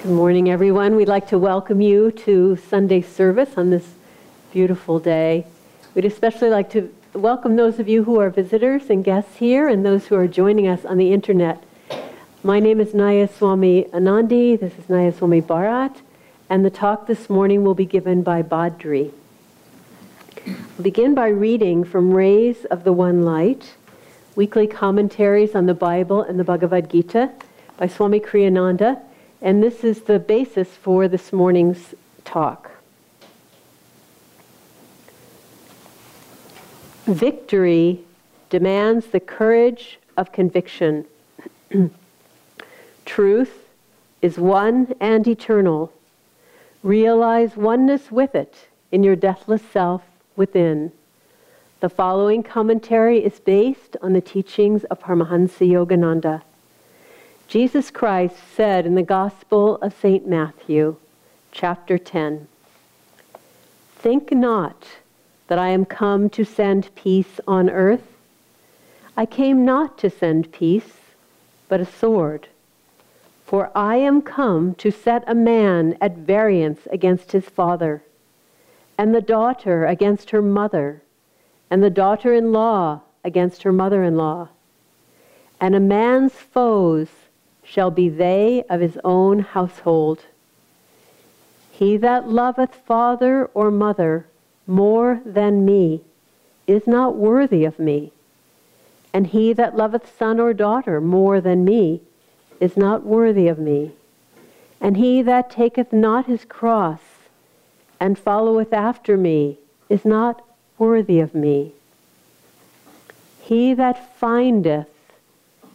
Good morning, everyone. We'd like to welcome you to Sunday service on this beautiful day. We'd especially like to welcome those of you who are visitors and guests here and those who are joining us on the internet. My name is Naya Swami Anandi. This is Naya Swami Bharat, and the talk this morning will be given by Badri. We'll begin by reading from Rays of the One Light, weekly commentaries on the Bible and the Bhagavad Gita by Swami Kriyananda and this is the basis for this morning's talk. Victory demands the courage of conviction. Truth is one and eternal. Realize oneness with it in your deathless self within. The following commentary is based on the teachings of Paramahansa Yogananda. Jesus Christ said in the Gospel of St. Matthew, chapter 10, Think not that I am come to send peace on earth. I came not to send peace, but a sword. For I am come to set a man at variance against his father, and the daughter against her mother, and the daughter in law against her mother in law. And a man's foes shall be they of his own household. He that loveth father or mother more than me is not worthy of me. And he that loveth son or daughter more than me is not worthy of me. And he that taketh not his cross and followeth after me is not worthy of me. He that findeth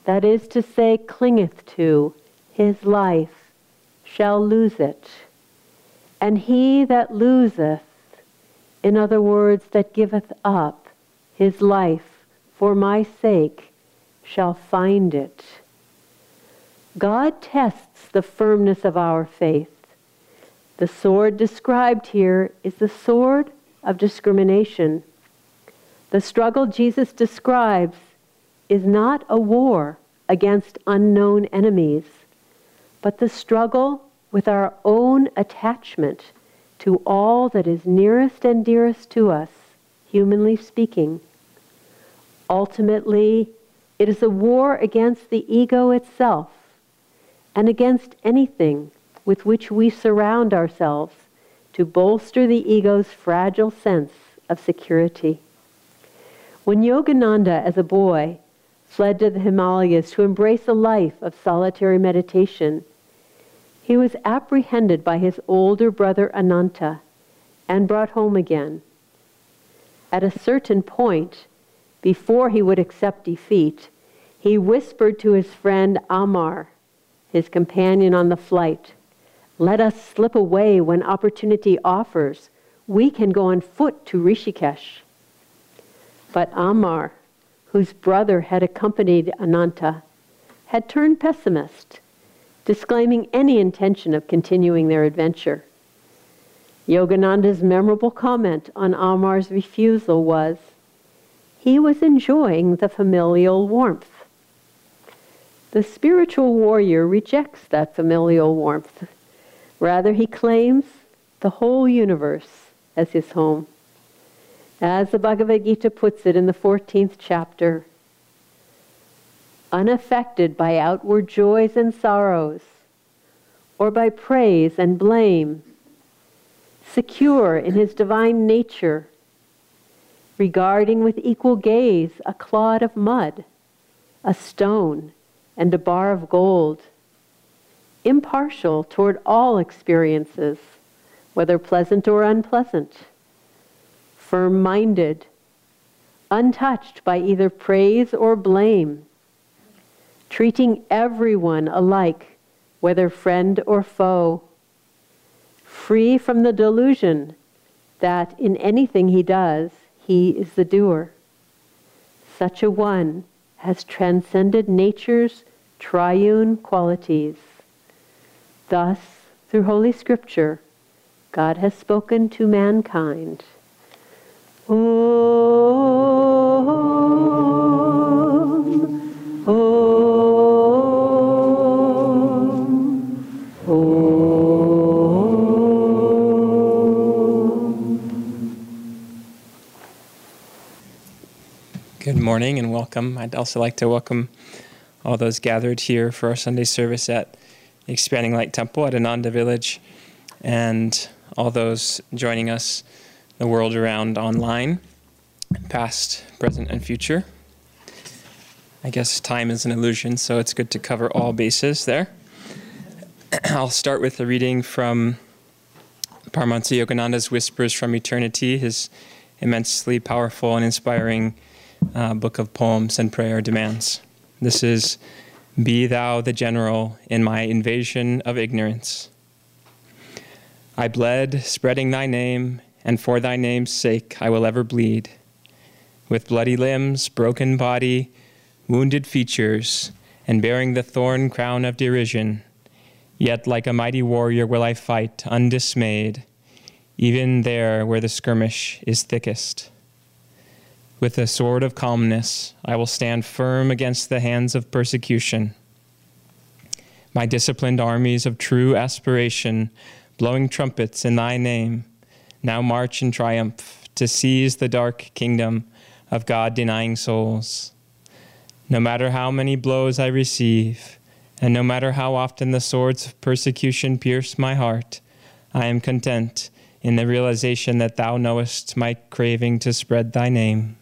that is to say, clingeth to his life, shall lose it. And he that loseth, in other words, that giveth up his life for my sake, shall find it. God tests the firmness of our faith. The sword described here is the sword of discrimination. The struggle Jesus describes is not a war against unknown enemies, but the struggle with our own attachment to all that is nearest and dearest to us, humanly speaking. Ultimately, it is a war against the ego itself and against anything with which we surround ourselves to bolster the ego's fragile sense of security. When Yogananda, as a boy, fled to the Himalayas to embrace a life of solitary meditation. He was apprehended by his older brother Ananta and brought home again. At a certain point, before he would accept defeat, he whispered to his friend Amar, his companion on the flight, Let us slip away when opportunity offers. We can go on foot to Rishikesh. But Amar, whose brother had accompanied Ananta, had turned pessimist, disclaiming any intention of continuing their adventure. Yogananda's memorable comment on Amar's refusal was, he was enjoying the familial warmth. The spiritual warrior rejects that familial warmth. Rather, he claims the whole universe as his home. As the Bhagavad Gita puts it in the 14th chapter, unaffected by outward joys and sorrows, or by praise and blame, secure in his divine nature, regarding with equal gaze a clod of mud, a stone, and a bar of gold, impartial toward all experiences, whether pleasant or unpleasant firm minded, untouched by either praise or blame, treating everyone alike, whether friend or foe, free from the delusion that in anything he does, he is the doer. Such a one has transcended nature's triune qualities. Thus, through Holy Scripture, God has spoken to mankind. Good morning and welcome. I'd also like to welcome all those gathered here for our Sunday service at Expanding Light Temple at Ananda Village and all those joining us the world around online, past, present, and future. I guess time is an illusion, so it's good to cover all bases there. I'll start with a reading from Paramahansa Yogananda's Whispers from Eternity, his immensely powerful and inspiring uh, book of poems and prayer demands. This is Be Thou the General in my invasion of ignorance. I bled, spreading thy name, and for thy name's sake I will ever bleed. With bloody limbs, broken body, wounded features, and bearing the thorn crown of derision, yet like a mighty warrior will I fight, undismayed, even there where the skirmish is thickest. With a sword of calmness, I will stand firm against the hands of persecution. My disciplined armies of true aspiration, blowing trumpets in thy name, now march in triumph to seize the dark kingdom of God denying souls. No matter how many blows I receive, and no matter how often the swords of persecution pierce my heart, I am content in the realization that thou knowest my craving to spread thy name.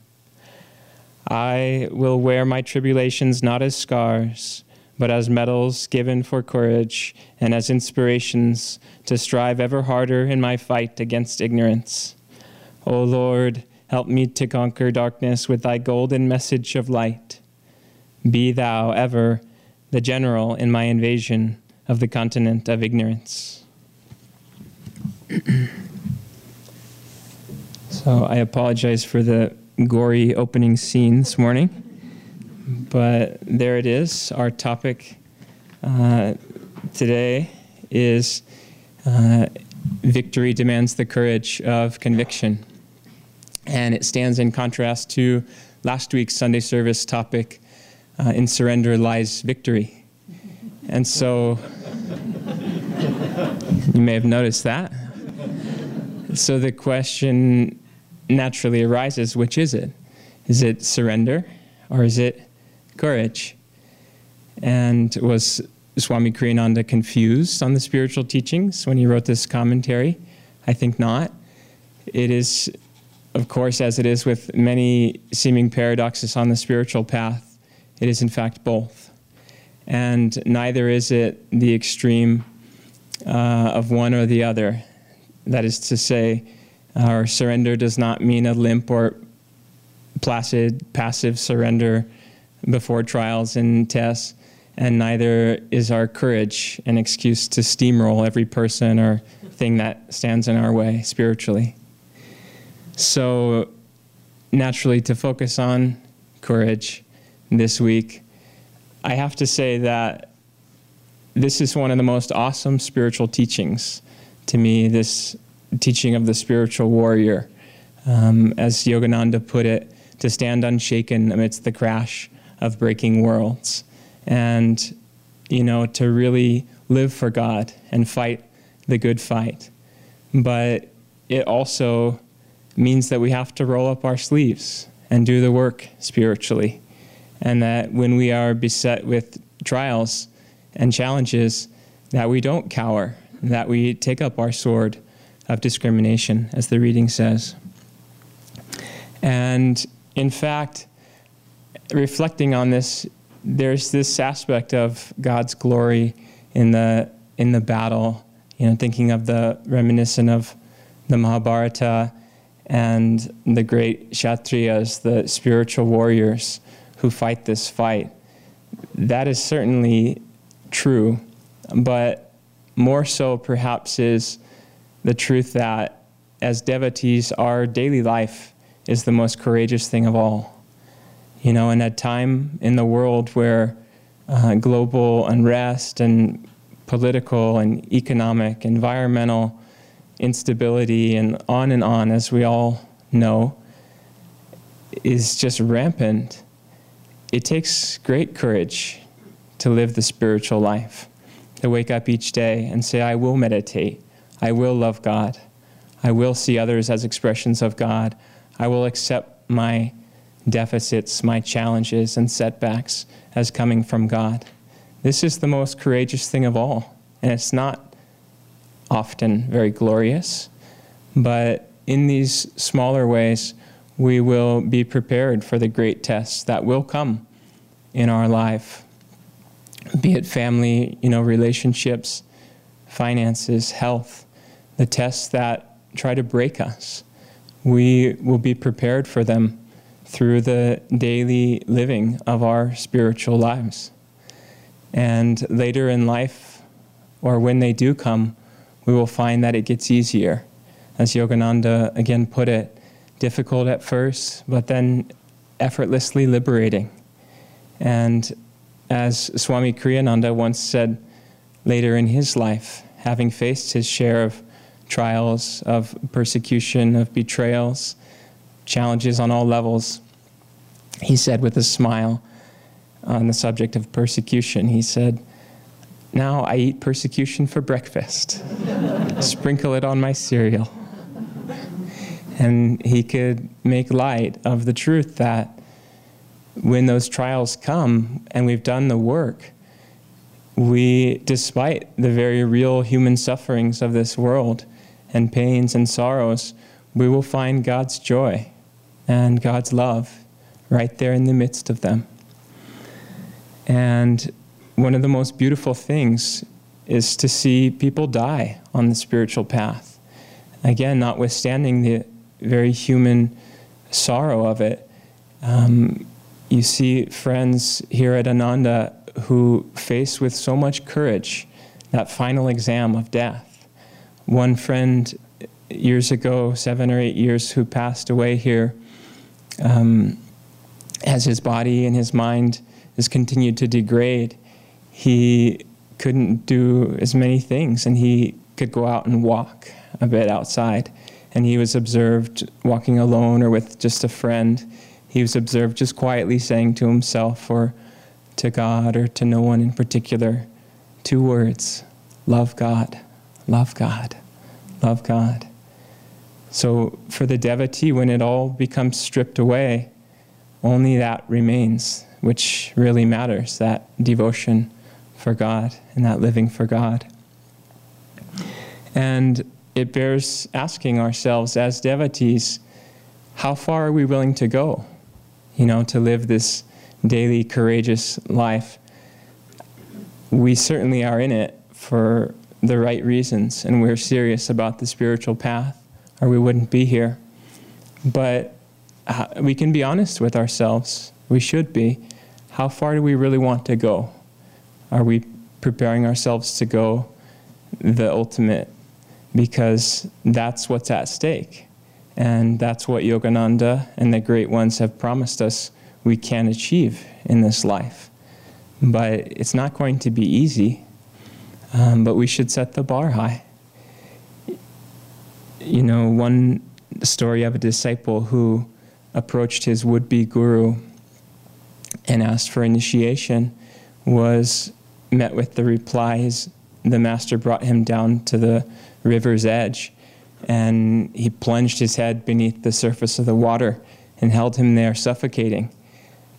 I will wear my tribulations not as scars, but as medals given for courage and as inspirations to strive ever harder in my fight against ignorance. O Lord, help me to conquer darkness with thy golden message of light. Be thou ever the general in my invasion of the continent of ignorance. so I apologize for the gory opening scene this morning. But there it is. Our topic uh, today is uh, Victory Demands the Courage of Conviction. And it stands in contrast to last week's Sunday service topic uh, In Surrender Lies Victory. And so you may have noticed that. So the question naturally arises which is it? Is it surrender or is it courage? And was Swami Kriyananda confused on the spiritual teachings when he wrote this commentary? I think not. It is, of course, as it is with many seeming paradoxes on the spiritual path, it is in fact both. And neither is it the extreme uh, of one or the other. That is to say, our surrender does not mean a limp or placid, passive surrender before trials and tests, and neither is our courage an excuse to steamroll every person or thing that stands in our way spiritually. So, naturally, to focus on courage this week, I have to say that this is one of the most awesome spiritual teachings to me. This teaching of the spiritual warrior. Um, as Yogananda put it, to stand unshaken amidst the crash of breaking worlds. And, you know, to really live for God and fight the good fight. But it also means that we have to roll up our sleeves and do the work spiritually. And that when we are beset with trials and challenges, that we don't cower, that we take up our sword of discrimination, as the reading says. And in fact, reflecting on this, there's this aspect of God's glory in the in the battle. You know, thinking of the reminiscent of the Mahabharata and the great Kshatriyas, the spiritual warriors who fight this fight. That is certainly true, but more so perhaps is the truth that as devotees, our daily life is the most courageous thing of all. You know, in a time in the world where uh, global unrest and political and economic, environmental instability, and on and on, as we all know, is just rampant, it takes great courage to live the spiritual life, to wake up each day and say, I will meditate. I will love God. I will see others as expressions of God. I will accept my deficits, my challenges, and setbacks as coming from God. This is the most courageous thing of all. And it's not often very glorious, but in these smaller ways, we will be prepared for the great tests that will come in our life, be it family, you know, relationships, finances, health, the tests that try to break us. We will be prepared for them through the daily living of our spiritual lives. And later in life, or when they do come, we will find that it gets easier. As Yogananda again put it, difficult at first, but then effortlessly liberating. And as Swami Kriyananda once said later in his life, having faced his share of trials, of persecution, of betrayals, challenges on all levels, he said with a smile on the subject of persecution, he said, Now I eat persecution for breakfast, sprinkle it on my cereal. And he could make light of the truth that when those trials come and we've done the work, we, despite the very real human sufferings of this world and pains and sorrows, we will find God's joy and God's love right there in the midst of them. And one of the most beautiful things is to see people die on the spiritual path. Again, notwithstanding the very human sorrow of it, um, you see friends here at Ananda who face with so much courage that final exam of death. One friend years ago, seven or eight years, who passed away here, um, as his body and his mind has continued to degrade, he couldn't do as many things, and he could go out and walk a bit outside. And he was observed walking alone or with just a friend. He was observed just quietly saying to himself or to God or to no one in particular two words love God, love God, love God. So for the devotee, when it all becomes stripped away, only that remains, which really matters that devotion for God and that living for God. And it bears asking ourselves as devotees, how far are we willing to go, you know, to live this daily courageous life? We certainly are in it for the right reasons, and we're serious about the spiritual path, or we wouldn't be here. But uh, we can be honest with ourselves. We should be. How far do we really want to go? Are we preparing ourselves to go the ultimate? Because that's what's at stake. And that's what Yogananda and the great ones have promised us we can achieve in this life. But it's not going to be easy. Um, but we should set the bar high. You know, one story of a disciple who approached his would be guru and asked for initiation was met with the replies the master brought him down to the river's edge. And he plunged his head beneath the surface of the water and held him there suffocating.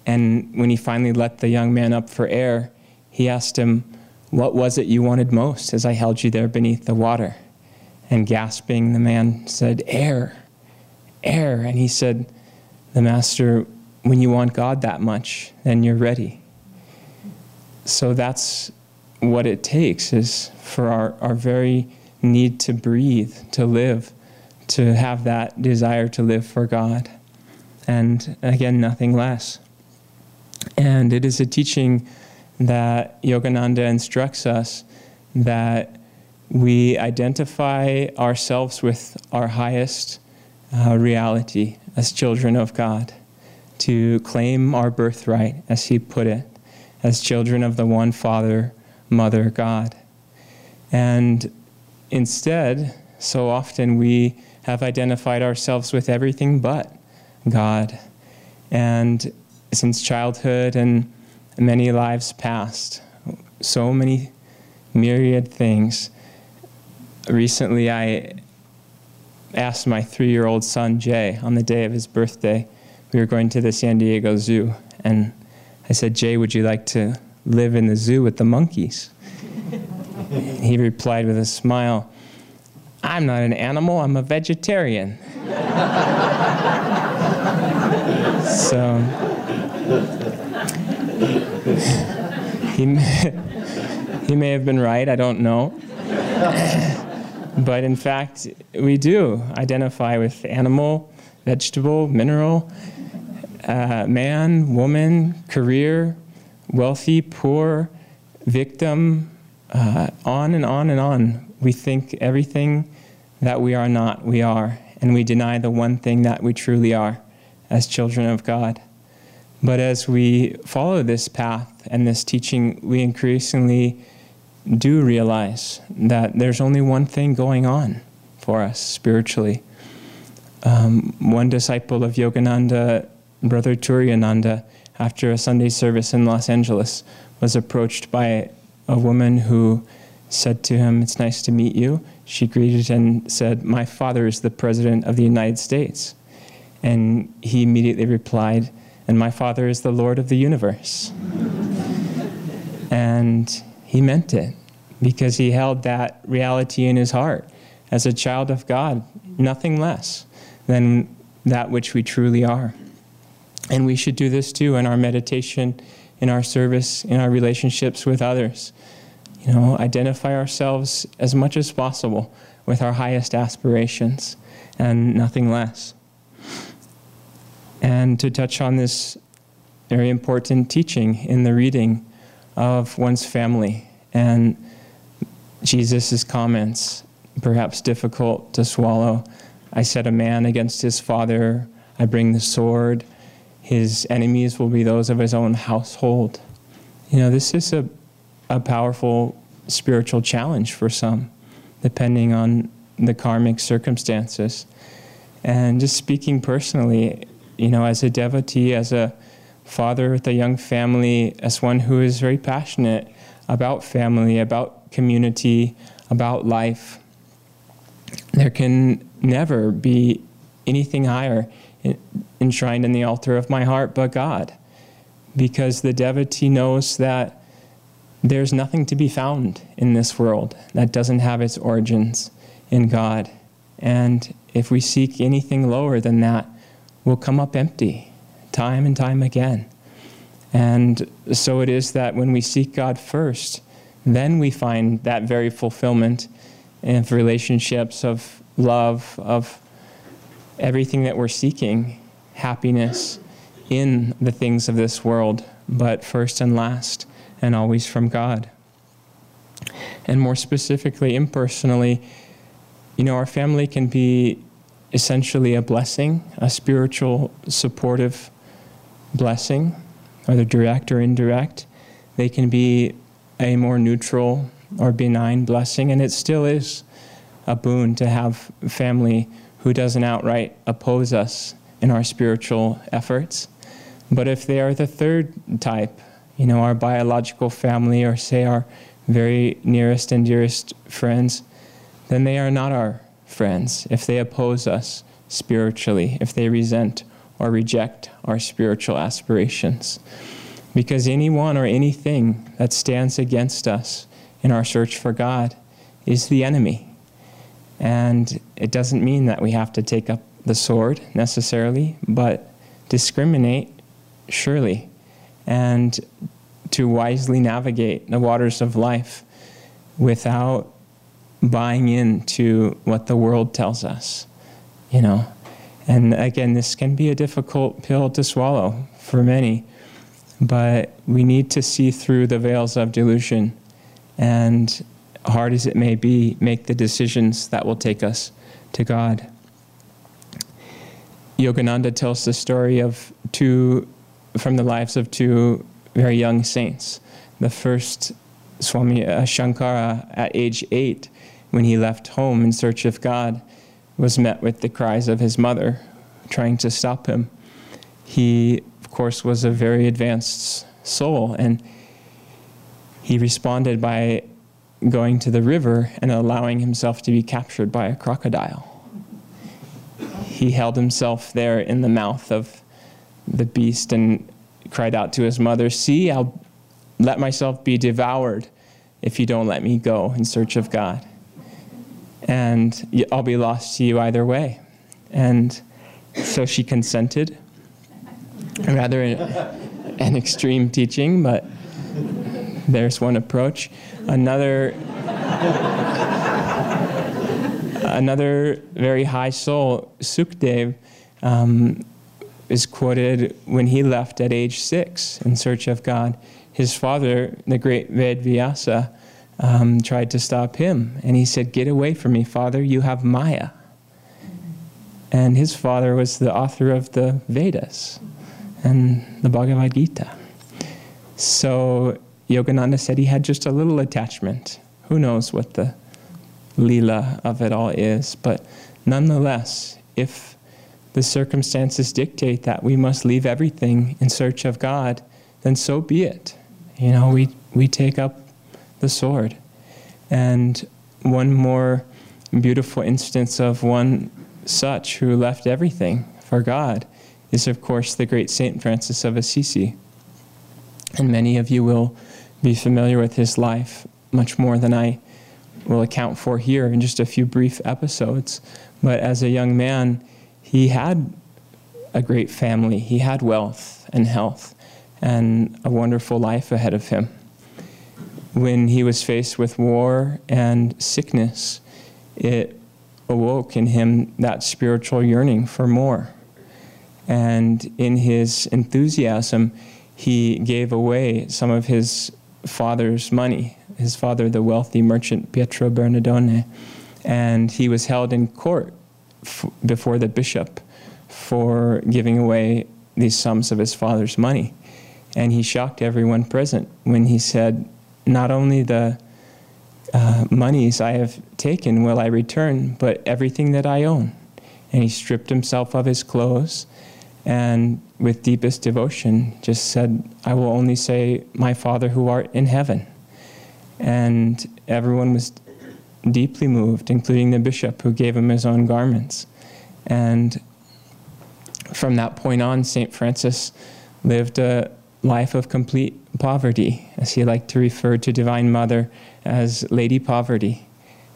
And when he finally let the young man up for air he asked him what was it you wanted most as i held you there beneath the water and gasping the man said air air and he said the Master, when you want God that much, then you're ready. So that's what it takes is for our, our very need to breathe, to live, to have that desire to live for God. And again, nothing less. And it is a teaching that Yogananda instructs us that we identify ourselves with our highest uh, reality as children of God, to claim our birthright, as he put it, as children of the one Father, Mother, God. And instead, so often we have identified ourselves with everything but God. And since childhood and many lives past, so many myriad things. Recently, I asked my three year old son, Jay, on the day of his birthday, we were going to the San Diego Zoo. And I said, Jay, would you like to live in the zoo with the monkeys? he replied with a smile, I'm not an animal, I'm a vegetarian. so he, he may have been right, I don't know. But in fact, we do identify with animal, vegetable, mineral, uh, man, woman, career, wealthy, poor, victim, uh, on and on and on. We think everything that we are not, we are, and we deny the one thing that we truly are as children of God. But as we follow this path and this teaching, we increasingly do realize that there's only one thing going on for us spiritually. Um, one disciple of Yogananda, Brother Turiyananda, after a Sunday service in Los Angeles, was approached by a woman who said to him, It's nice to meet you. She greeted and said, My father is the President of the United States. And he immediately replied, And my father is the Lord of the universe. and he meant it because he held that reality in his heart as a child of God, nothing less than that which we truly are. And we should do this too in our meditation, in our service, in our relationships with others. You know, identify ourselves as much as possible with our highest aspirations and nothing less. And to touch on this very important teaching in the reading of one's family and Jesus' comments, perhaps difficult to swallow. I set a man against his father, I bring the sword, his enemies will be those of his own household. You know, this is a, a powerful spiritual challenge for some, depending on the karmic circumstances. And just speaking personally, you know, as a devotee, as a father with a young family, as one who is very passionate about family, about community, about life, there can never be anything higher enshrined in the altar of my heart but God. Because the devotee knows that there's nothing to be found in this world that doesn't have its origins in God. And if we seek anything lower than that, we'll come up empty time and time again. And so it is that when we seek God first, then we find that very fulfillment of relationships, of love, of everything that we're seeking, happiness in the things of this world, but first and last, and always from God. And more specifically, impersonally, you know, our family can be essentially a blessing, a spiritual supportive blessing whether direct or indirect. They can be a more neutral or benign blessing, and it still is a boon to have family who doesn't outright oppose us in our spiritual efforts. But if they are the third type, you know, our biological family or say our very nearest and dearest friends, then they are not our friends if they oppose us spiritually, if they resent or reject our spiritual aspirations. Because anyone or anything that stands against us in our search for God is the enemy. And it doesn't mean that we have to take up the sword necessarily, but discriminate, surely, and to wisely navigate the waters of life without buying into what the world tells us, you know. And again, this can be a difficult pill to swallow for many, but we need to see through the veils of delusion and, hard as it may be, make the decisions that will take us to God. Yogananda tells the story of two, from the lives of two very young saints. The first, Swami Shankara, at age eight, when he left home in search of God, was met with the cries of his mother trying to stop him. He, of course, was a very advanced soul, and he responded by going to the river and allowing himself to be captured by a crocodile. He held himself there in the mouth of the beast and cried out to his mother, See, I'll let myself be devoured if you don't let me go in search of God. And I'll be lost to you either way. And so she consented. Rather an extreme teaching, but there's one approach. Another another very high soul, Sukdev, um, is quoted when he left at age six in search of God. His father, the great Ved Vyasa, um, tried to stop him, and he said, Get away from me, father, you have Maya. And his father was the author of the Vedas and the Bhagavad Gita. So Yogananda said he had just a little attachment. Who knows what the lila of it all is, but nonetheless, if the circumstances dictate that we must leave everything in search of God, then so be it. You know, we, we take up the sword. And one more beautiful instance of one such who left everything for God is, of course, the great Saint Francis of Assisi. And many of you will be familiar with his life much more than I will account for here in just a few brief episodes. But as a young man, he had a great family, he had wealth and health, and a wonderful life ahead of him. When he was faced with war and sickness, it awoke in him that spiritual yearning for more. And in his enthusiasm, he gave away some of his father's money, his father, the wealthy merchant Pietro Bernardone, and he was held in court before the bishop for giving away these sums of his father's money. And he shocked everyone present when he said, Not only the uh, monies I have taken will I return, but everything that I own. And he stripped himself of his clothes and with deepest devotion just said, I will only say, My Father who art in heaven. And everyone was deeply moved, including the bishop who gave him his own garments. And from that point on, St. Francis lived a life of complete poverty, as he liked to refer to Divine Mother as Lady Poverty,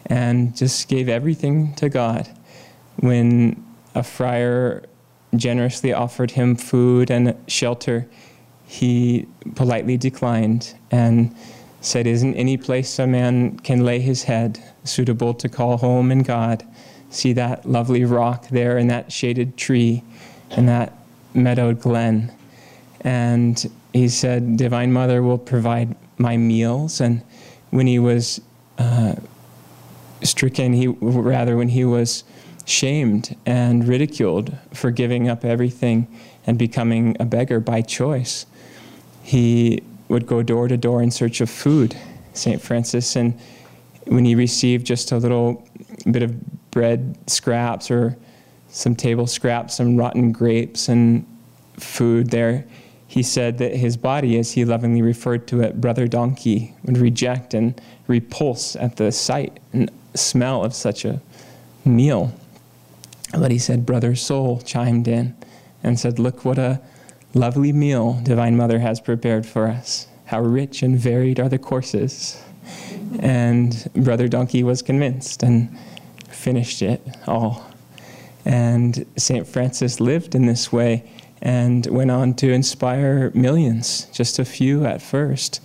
and just gave everything to God. When a friar generously offered him food and shelter, he politely declined and said, Isn't any place a man can lay his head suitable to call home in God? See that lovely rock there and that shaded tree and that meadowed glen. And he said, Divine Mother will provide my meals. And when he was uh, stricken, he rather when he was shamed and ridiculed for giving up everything and becoming a beggar by choice. He would go door to door in search of food, St. Francis, and when he received just a little bit of bread scraps or some table scraps, some rotten grapes and food there, he said that his body, as he lovingly referred to it, brother donkey, would reject and repulse at the sight and smell of such a meal. But he said, Brother Soul chimed in and said, Look what a lovely meal Divine Mother has prepared for us. How rich and varied are the courses. And Brother Donkey was convinced and finished it all. And St. Francis lived in this way and went on to inspire millions, just a few at first,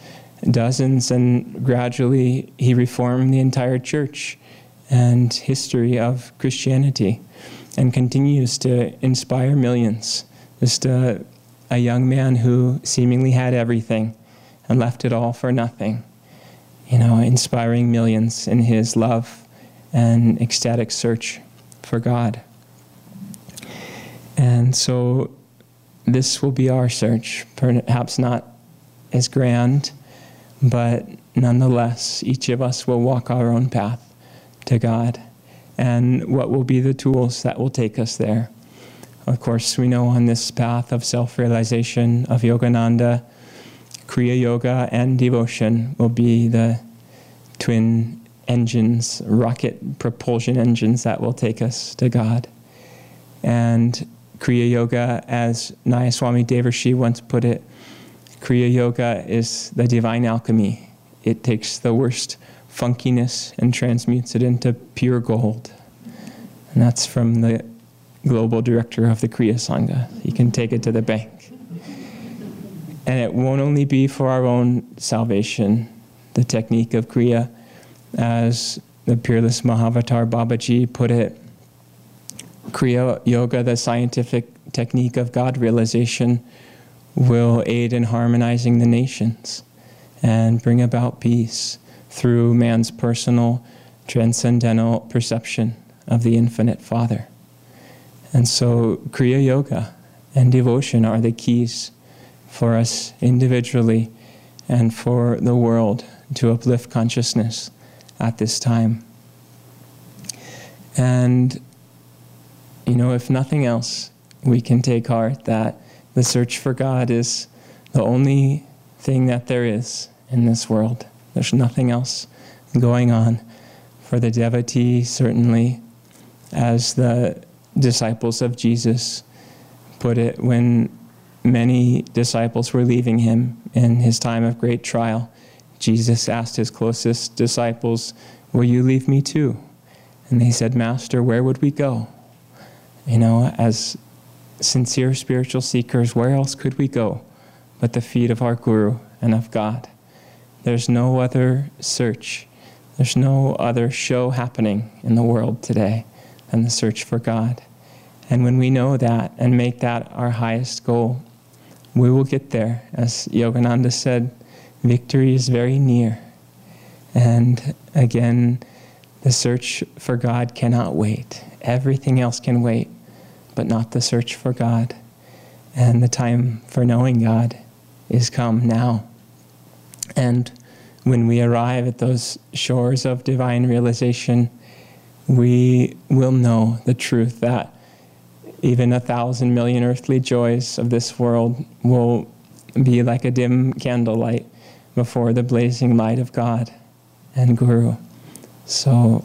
dozens, and gradually he reformed the entire church and history of Christianity and continues to inspire millions. Just a, a young man who seemingly had everything and left it all for nothing. You know, inspiring millions in his love and ecstatic search for God. And so this will be our search, perhaps not as grand, but nonetheless, each of us will walk our own path to God and what will be the tools that will take us there. Of course, we know on this path of self realization of Yogananda, Kriya Yoga and devotion will be the twin engines, rocket propulsion engines that will take us to God. And Kriya Yoga, as Nayaswami Devarshi once put it, Kriya Yoga is the divine alchemy. It takes the worst funkiness and transmutes it into pure gold. And that's from the global director of the Kriya Sangha. You can take it to the bank. And it won't only be for our own salvation, the technique of Kriya, as the peerless Mahavatar Babaji put it, Kriya Yoga, the scientific technique of God realization, will aid in harmonizing the nations and bring about peace through man's personal, transcendental perception of the infinite Father. And so, Kriya Yoga and devotion are the keys for us individually and for the world to uplift consciousness at this time. And, you know, if nothing else, we can take heart that the search for God is the only thing that there is in this world. There's nothing else going on. For the devotee, certainly, as the disciples of Jesus put it, when many disciples were leaving him in his time of great trial, Jesus asked his closest disciples, Will you leave me too? And they said, Master, where would we go? You know, as sincere spiritual seekers, where else could we go but the feet of our Guru and of God? There's no other search, there's no other show happening in the world today than the search for God. And when we know that and make that our highest goal, we will get there. As Yogananda said, victory is very near. And again, the search for God cannot wait. Everything else can wait, but not the search for God. And the time for knowing God is come now. And when we arrive at those shores of divine realization, we will know the truth that even a thousand million earthly joys of this world will be like a dim candlelight before the blazing light of God and Guru. So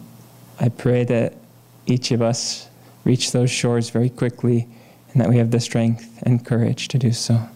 I pray that each of us reach those shores very quickly and that we have the strength and courage to do so.